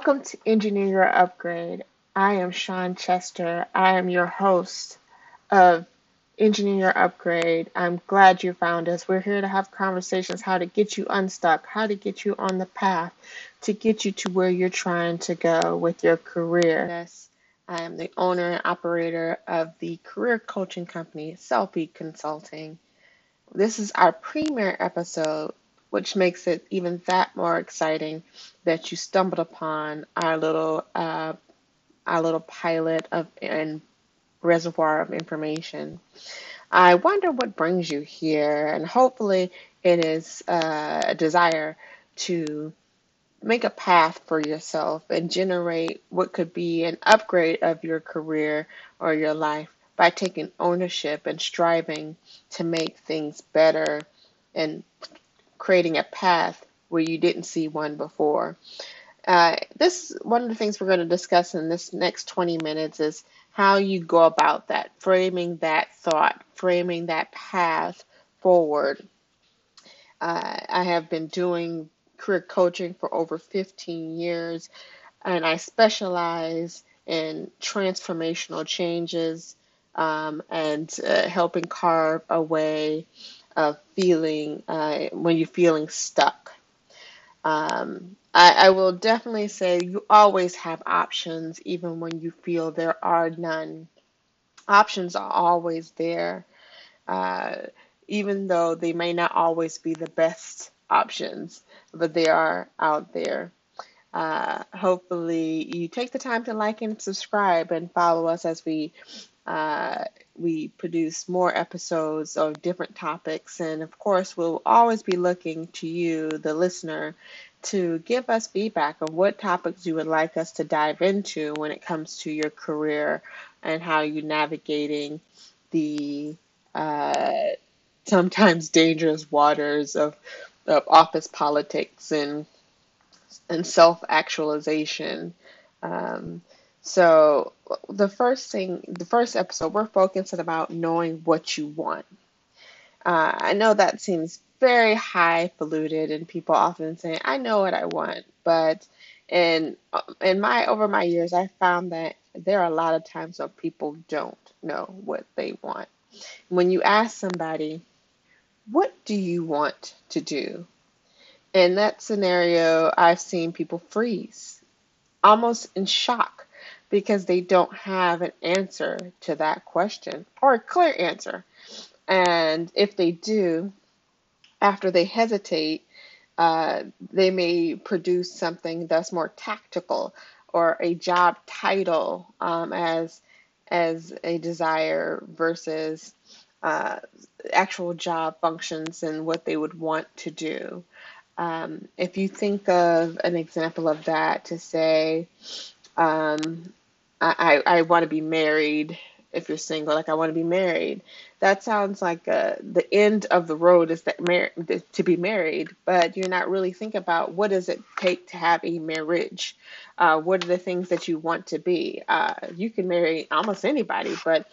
Welcome to Engineer Your Upgrade. I am Sean Chester. I am your host of Engineer Your Upgrade. I'm glad you found us. We're here to have conversations how to get you unstuck, how to get you on the path to get you to where you're trying to go with your career. Yes, I am the owner and operator of the career coaching company, Selfie Consulting. This is our premiere episode which makes it even that more exciting that you stumbled upon our little uh, our little pilot of and reservoir of information. I wonder what brings you here, and hopefully it is uh, a desire to make a path for yourself and generate what could be an upgrade of your career or your life by taking ownership and striving to make things better and creating a path where you didn't see one before. Uh, this one of the things we're going to discuss in this next 20 minutes is how you go about that, framing that thought, framing that path forward. Uh, I have been doing career coaching for over 15 years, and I specialize in transformational changes um, and uh, helping carve a way of feeling uh, when you're feeling stuck. Um, I, I will definitely say you always have options, even when you feel there are none. Options are always there, uh, even though they may not always be the best options, but they are out there. Uh, hopefully, you take the time to like and subscribe and follow us as we uh, we produce more episodes of different topics. And of course, we'll always be looking to you, the listener, to give us feedback of what topics you would like us to dive into when it comes to your career and how you're navigating the uh, sometimes dangerous waters of, of office politics and and self actualization. Um, so the first thing, the first episode, we're focusing about knowing what you want. Uh, I know that seems very highfalutin, and people often say, "I know what I want," but in in my over my years, I found that there are a lot of times when people don't know what they want. When you ask somebody, "What do you want to do?" In that scenario, I've seen people freeze, almost in shock because they don't have an answer to that question or a clear answer. And if they do, after they hesitate, uh, they may produce something that's more tactical or a job title um, as as a desire versus uh, actual job functions and what they would want to do. Um, if you think of an example of that, to say, um, I, I, I want to be married if you're single, like I want to be married. That sounds like uh, the end of the road is that mar- to be married, but you're not really thinking about what does it take to have a marriage. Uh, what are the things that you want to be? Uh, you can marry almost anybody, but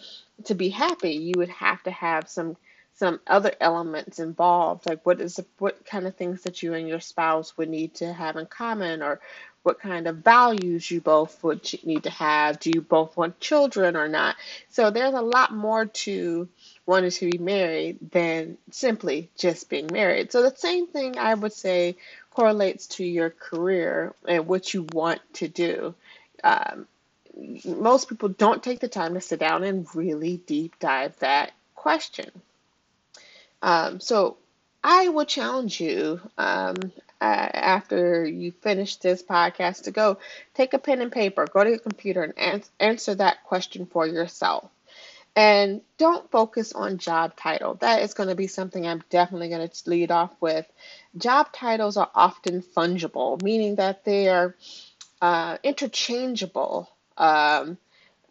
to be happy, you would have to have some some other elements involved like what is what kind of things that you and your spouse would need to have in common or what kind of values you both would need to have. Do you both want children or not? So there's a lot more to wanting to be married than simply just being married. So the same thing i would say correlates to your career and what you want to do. Um, most people don't take the time to sit down and really deep dive that question. Um, so I will challenge you um, uh, after you finish this podcast to go take a pen and paper, go to your computer and ans- answer that question for yourself. And don't focus on job title. That is going to be something I'm definitely going to lead off with. Job titles are often fungible, meaning that they are uh, interchangeable. Um,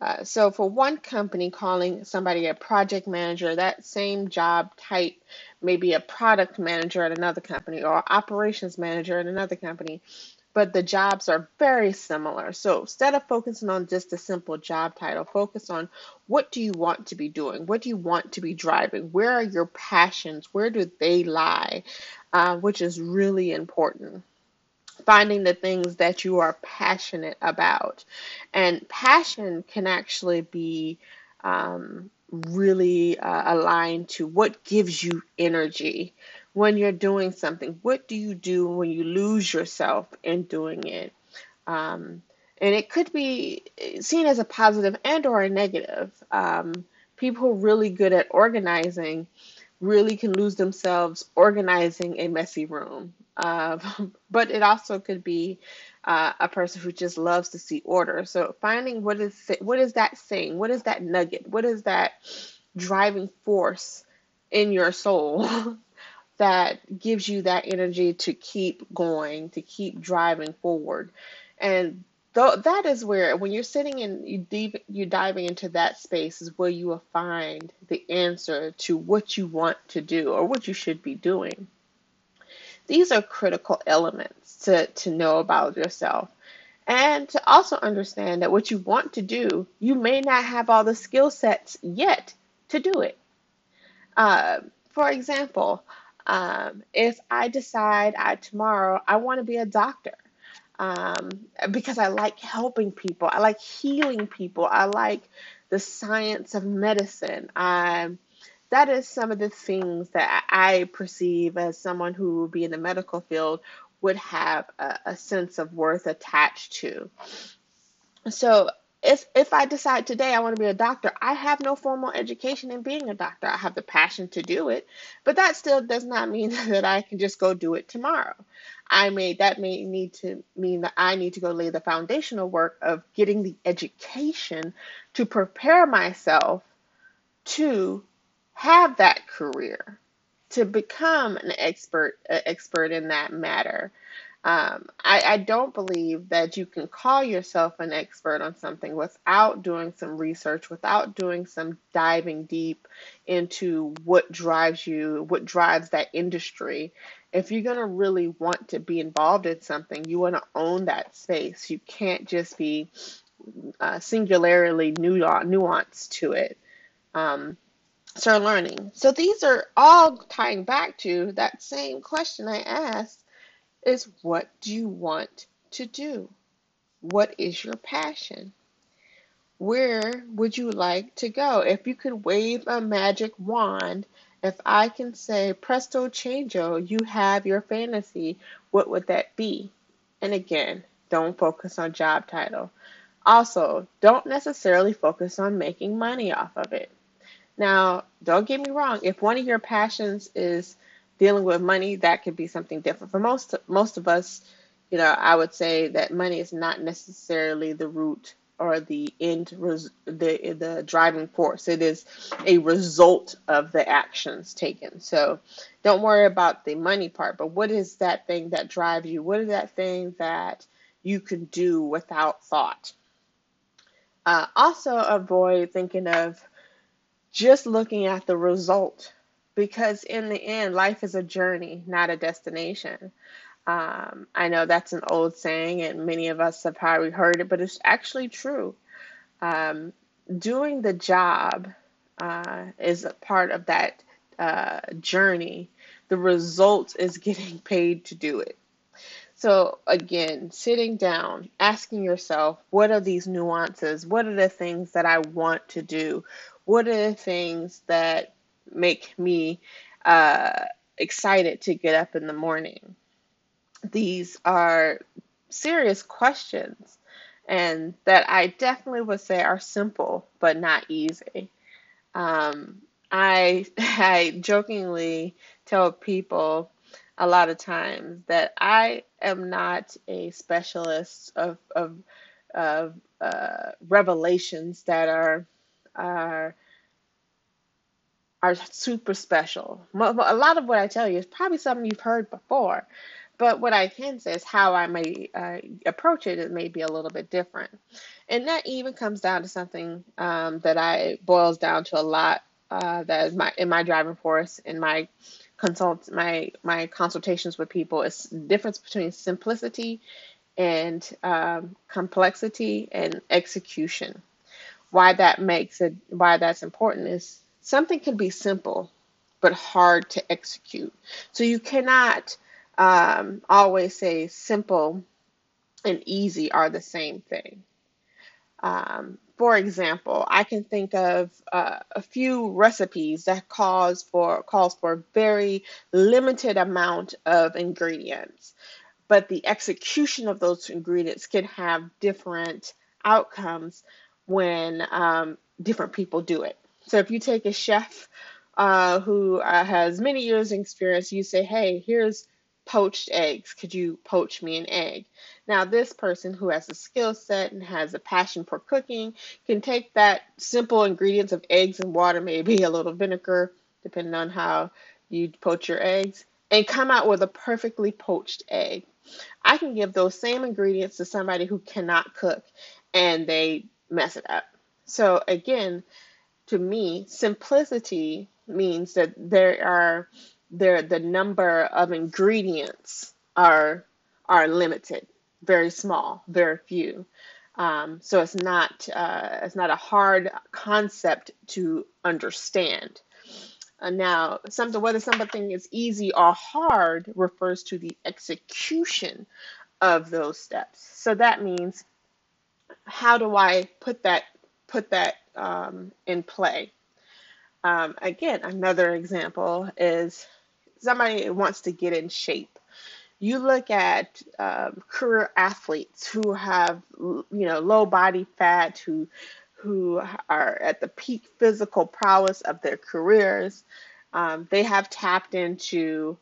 uh, so for one company calling somebody a project manager, that same job type may be a product manager at another company or operations manager at another company, but the jobs are very similar. So instead of focusing on just a simple job title, focus on what do you want to be doing? What do you want to be driving? Where are your passions? Where do they lie? Uh, which is really important finding the things that you are passionate about. And passion can actually be um, really uh, aligned to what gives you energy when you're doing something. What do you do when you lose yourself in doing it? Um, and it could be seen as a positive and or a negative. Um, people really good at organizing really can lose themselves organizing a messy room. Uh, but it also could be uh, a person who just loves to see order. So finding what is what is that thing? What is that nugget? What is that driving force in your soul that gives you that energy to keep going, to keep driving forward? And th- that is where when you're sitting and you deep, you're diving into that space is where you will find the answer to what you want to do or what you should be doing. These are critical elements to, to know about yourself. And to also understand that what you want to do, you may not have all the skill sets yet to do it. Uh, for example, um, if I decide I tomorrow I want to be a doctor um, because I like helping people, I like healing people, I like the science of medicine. Um, that is some of the things that I perceive as someone who will be in the medical field would have a, a sense of worth attached to. So if if I decide today I want to be a doctor, I have no formal education in being a doctor. I have the passion to do it, but that still does not mean that I can just go do it tomorrow. I may that may need to mean that I need to go lay the foundational work of getting the education to prepare myself to have that career, to become an expert an expert in that matter. Um, I, I don't believe that you can call yourself an expert on something without doing some research, without doing some diving deep into what drives you, what drives that industry. If you're going to really want to be involved in something, you want to own that space. You can't just be uh, singularly nuanced to it. Um, so learning. So these are all tying back to that same question I asked is what do you want to do? What is your passion? Where would you like to go? If you could wave a magic wand, if I can say presto changeo, you have your fantasy, what would that be? And again, don't focus on job title. Also, don't necessarily focus on making money off of it. Now, don't get me wrong, if one of your passions is dealing with money, that could be something different. For most most of us, you know, I would say that money is not necessarily the root or the end res- the the driving force. It is a result of the actions taken. So don't worry about the money part, but what is that thing that drives you? What is that thing that you can do without thought? Uh, also avoid thinking of just looking at the result because in the end, life is a journey, not a destination. Um, I know that's an old saying, and many of us have probably heard it, but it's actually true. Um, doing the job uh, is a part of that uh, journey. The result is getting paid to do it. So, again, sitting down, asking yourself, what are these nuances? What are the things that I want to do? What are the things that make me uh, excited to get up in the morning? These are serious questions, and that I definitely would say are simple but not easy. Um, I I jokingly tell people a lot of times that I am not a specialist of of, of uh, revelations that are are are super special. A lot of what I tell you is probably something you've heard before, but what I can say is how I may uh, approach it. It may be a little bit different, and that even comes down to something um, that I boils down to a lot. Uh, that is my in my driving force in my consult my my consultations with people is difference between simplicity and um, complexity and execution. Why that makes it why that's important is something can be simple but hard to execute. So you cannot um, always say simple and easy are the same thing. Um, for example, I can think of uh, a few recipes that calls for calls for very limited amount of ingredients, but the execution of those ingredients can have different outcomes when um, different people do it. So if you take a chef uh, who uh, has many years of experience, you say, "Hey, here's poached eggs. Could you poach me an egg? Now, this person who has a skill set and has a passion for cooking can take that simple ingredients of eggs and water, maybe a little vinegar, depending on how you poach your eggs, and come out with a perfectly poached egg. I can give those same ingredients to somebody who cannot cook and they mess it up. So, again, to me, simplicity means that there are there the number of ingredients are are limited, very small, very few. Um, so it's not uh, it's not a hard concept to understand. Uh, now, something whether something is easy or hard refers to the execution of those steps. So that means how do I put that put that um, in play? Um, again, another example is somebody wants to get in shape. You look at um, career athletes who have, you know, low body fat, who who are at the peak physical prowess of their careers. Um, they have tapped into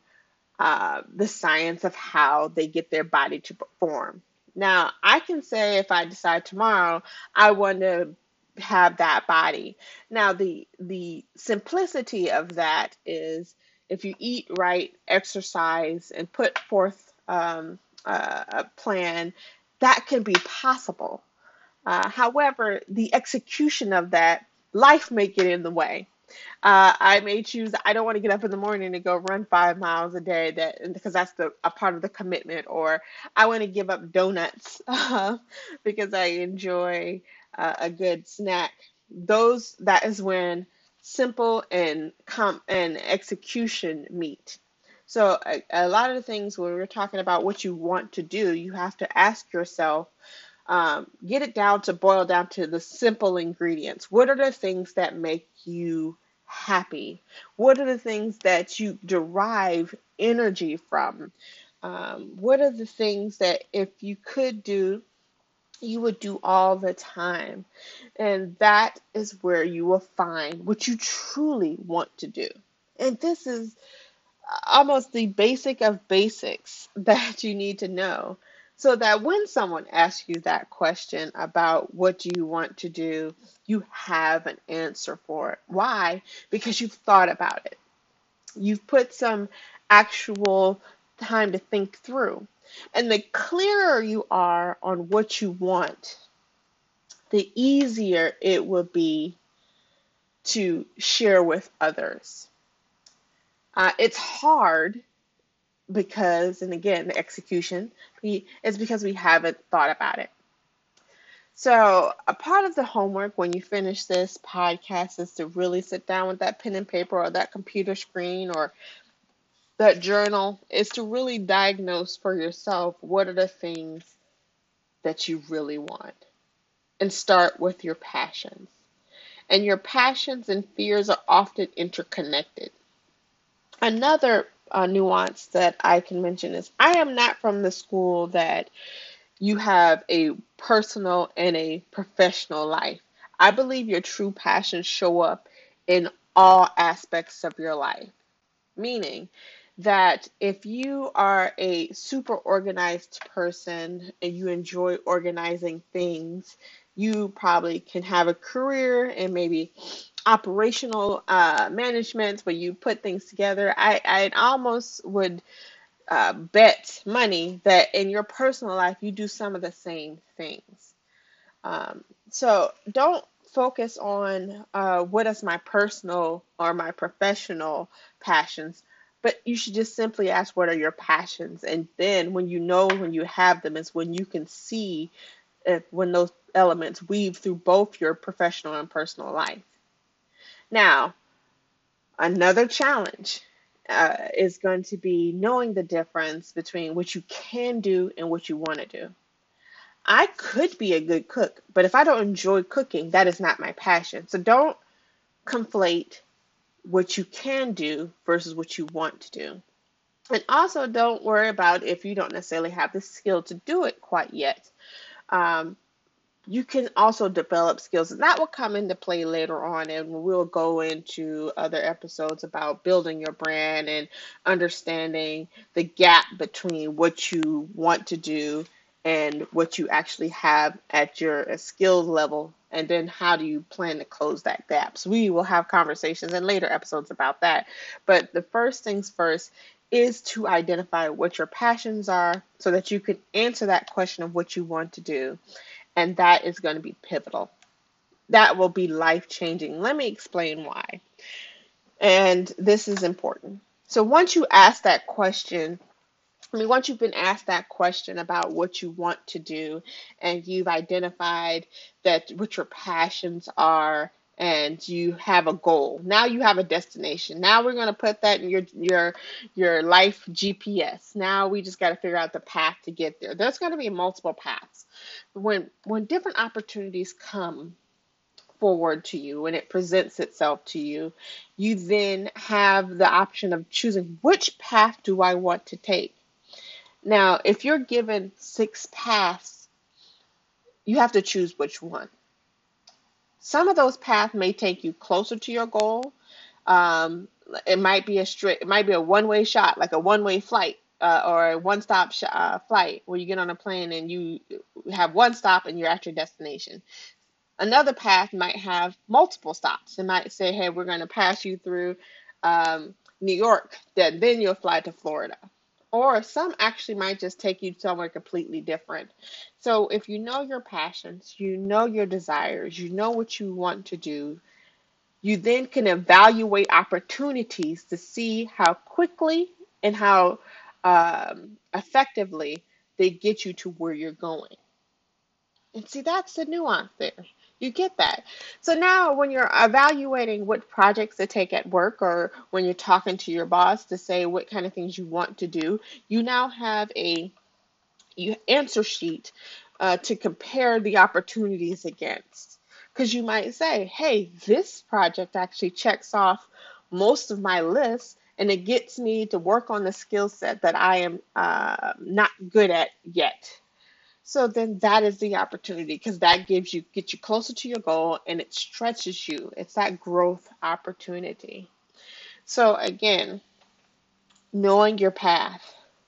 uh, the science of how they get their body to perform. Now, I can say if I decide tomorrow I want to have that body. Now, the the simplicity of that is if you eat right, exercise, and put forth um, uh, a plan, that can be possible. Uh, however, the execution of that, life may get in the way. Uh, I may choose. I don't want to get up in the morning and go run five miles a day. That because that's the a part of the commitment. Or I want to give up donuts uh, because I enjoy uh, a good snack. Those that is when simple and com and execution meet. So a, a lot of the things when we're talking about what you want to do, you have to ask yourself, um, get it down to boil down to the simple ingredients. What are the things that make you happy? What are the things that you derive energy from? Um, what are the things that if you could do you would do all the time. And that is where you will find what you truly want to do. And this is almost the basic of basics that you need to know so that when someone asks you that question about what do you want to do, you have an answer for it. Why? Because you've thought about it. You've put some actual time to think through. And the clearer you are on what you want, the easier it will be to share with others. Uh, it's hard because, and again, the execution is because we haven't thought about it. So, a part of the homework when you finish this podcast is to really sit down with that pen and paper or that computer screen or that journal is to really diagnose for yourself what are the things that you really want and start with your passions. And your passions and fears are often interconnected. Another uh, nuance that I can mention is I am not from the school that you have a personal and a professional life. I believe your true passions show up in all aspects of your life. Meaning, that if you are a super organized person and you enjoy organizing things, you probably can have a career and maybe operational uh, management where you put things together. I, I almost would uh, bet money that in your personal life you do some of the same things. Um, so don't focus on uh, what is my personal or my professional passions but you should just simply ask what are your passions and then when you know when you have them is when you can see if when those elements weave through both your professional and personal life now another challenge uh, is going to be knowing the difference between what you can do and what you want to do. I could be a good cook, but if I don't enjoy cooking, that is not my passion. So don't conflate what you can do versus what you want to do. And also, don't worry about if you don't necessarily have the skill to do it quite yet. Um, you can also develop skills, and that will come into play later on. And we'll go into other episodes about building your brand and understanding the gap between what you want to do and what you actually have at your uh, skills level and then how do you plan to close that gap so we will have conversations in later episodes about that but the first things first is to identify what your passions are so that you can answer that question of what you want to do and that is going to be pivotal. That will be life changing let me explain why. And this is important. So once you ask that question I mean, once you've been asked that question about what you want to do and you've identified that what your passions are and you have a goal. Now you have a destination. Now we're going to put that in your your your life GPS. Now we just got to figure out the path to get there. There's going to be multiple paths. When when different opportunities come forward to you when it presents itself to you, you then have the option of choosing which path do I want to take. Now, if you're given six paths, you have to choose which one. Some of those paths may take you closer to your goal. Um, it might be a straight, it might be a one-way shot, like a one-way flight, uh, or a one-stop sh- uh, flight where you get on a plane and you have one stop and you're at your destination. Another path might have multiple stops. It might say, "Hey, we're going to pass you through um, New York, then then you'll fly to Florida." Or some actually might just take you somewhere completely different. So if you know your passions, you know your desires, you know what you want to do, you then can evaluate opportunities to see how quickly and how um, effectively they get you to where you're going. And see, that's the nuance there. You get that. So now, when you're evaluating what projects to take at work, or when you're talking to your boss to say what kind of things you want to do, you now have a you answer sheet uh, to compare the opportunities against. Because you might say, hey, this project actually checks off most of my list and it gets me to work on the skill set that I am uh, not good at yet. So then that is the opportunity because that gives you get you closer to your goal and it stretches you. It's that growth opportunity. So again, knowing your path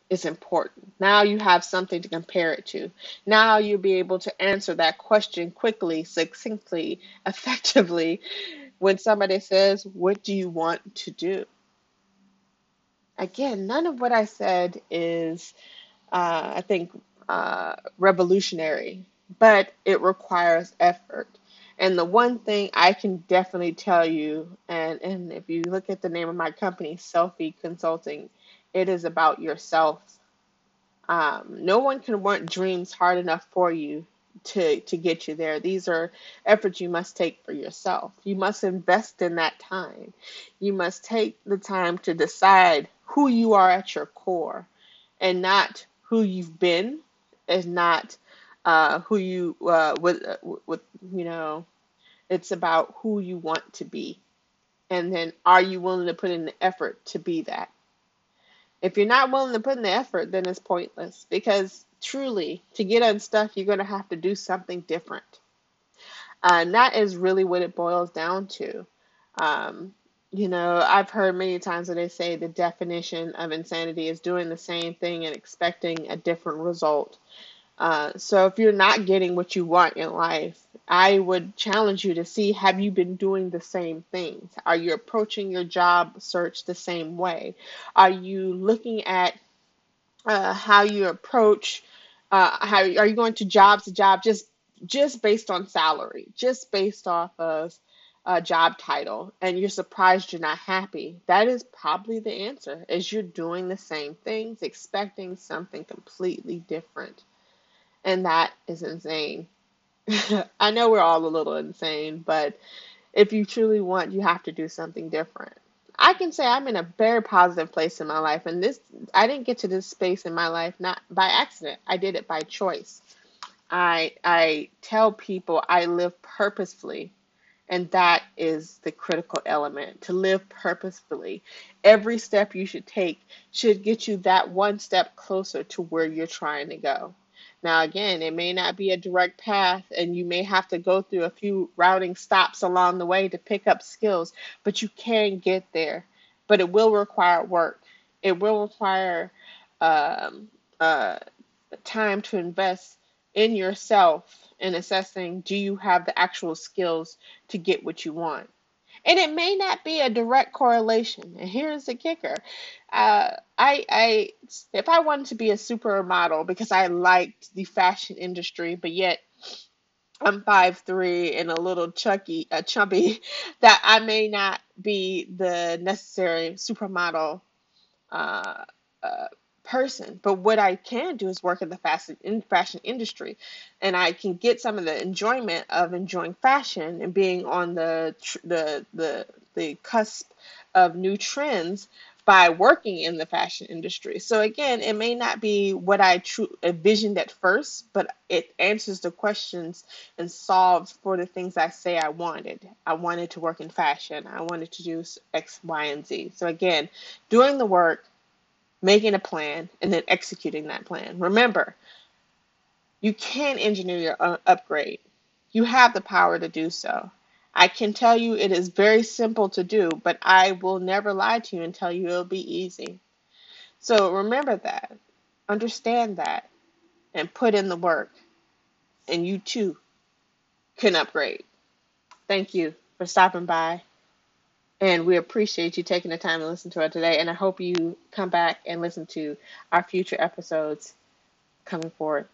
is important. Now you have something to compare it to. Now you'll be able to answer that question quickly, succinctly, effectively when somebody says, What do you want to do? Again, none of what I said is, uh, I think, uh, revolutionary, but it requires effort. And the one thing I can definitely tell you, and, and if you look at the name of my company, Selfie Consulting, it is about yourself. Um, no one can work dreams hard enough for you to, to get you there. These are efforts you must take for yourself. You must invest in that time. You must take the time to decide who you are at your core and not who you've been is not uh, who you uh, with uh, with you know it's about who you want to be. And then are you willing to put in the effort to be that? If you're not willing to put in the effort then it's pointless because truly to get unstuck you're going to have to do something different. Uh, and that is really what it boils down to. Um, you know i've heard many times that they say the definition of insanity is doing the same thing and expecting a different result uh, so if you're not getting what you want in life, I would challenge you to see have you been doing the same things? Are you approaching your job search the same way? Are you looking at uh, how you approach uh, how are you going to job to job just just based on salary, just based off of a job title, and you're surprised you're not happy? That is probably the answer. Is you're doing the same things, expecting something completely different. And that is insane. I know we're all a little insane, but if you truly want, you have to do something different. I can say I'm in a very positive place in my life, and this I didn't get to this space in my life not by accident. I did it by choice. I I tell people I live purposefully, and that is the critical element to live purposefully. Every step you should take should get you that one step closer to where you're trying to go. Now, again, it may not be a direct path, and you may have to go through a few routing stops along the way to pick up skills, but you can get there. But it will require work. It will require um, uh, time to invest in yourself in assessing do you have the actual skills to get what you want. And it may not be a direct correlation. And here's the kicker. Uh, I, I, if I wanted to be a supermodel because I liked the fashion industry, but yet I'm five three and a little chunky, uh, chubby, that I may not be the necessary supermodel uh, uh, person. But what I can do is work in the fashion fashion industry, and I can get some of the enjoyment of enjoying fashion and being on the the the the cusp of new trends by working in the fashion industry. So again, it may not be what I envisioned at first, but it answers the questions and solves for the things I say I wanted. I wanted to work in fashion. I wanted to do X, Y, and Z. So again, doing the work making a plan, and then executing that plan. Remember, you can engineer your upgrade. You have the power to do so. I can tell you it is very simple to do, but I will never lie to you and tell you it'll be easy. So remember that, understand that, and put in the work, and you too can upgrade. Thank you for stopping by. And we appreciate you taking the time to listen to us today. And I hope you come back and listen to our future episodes coming forward.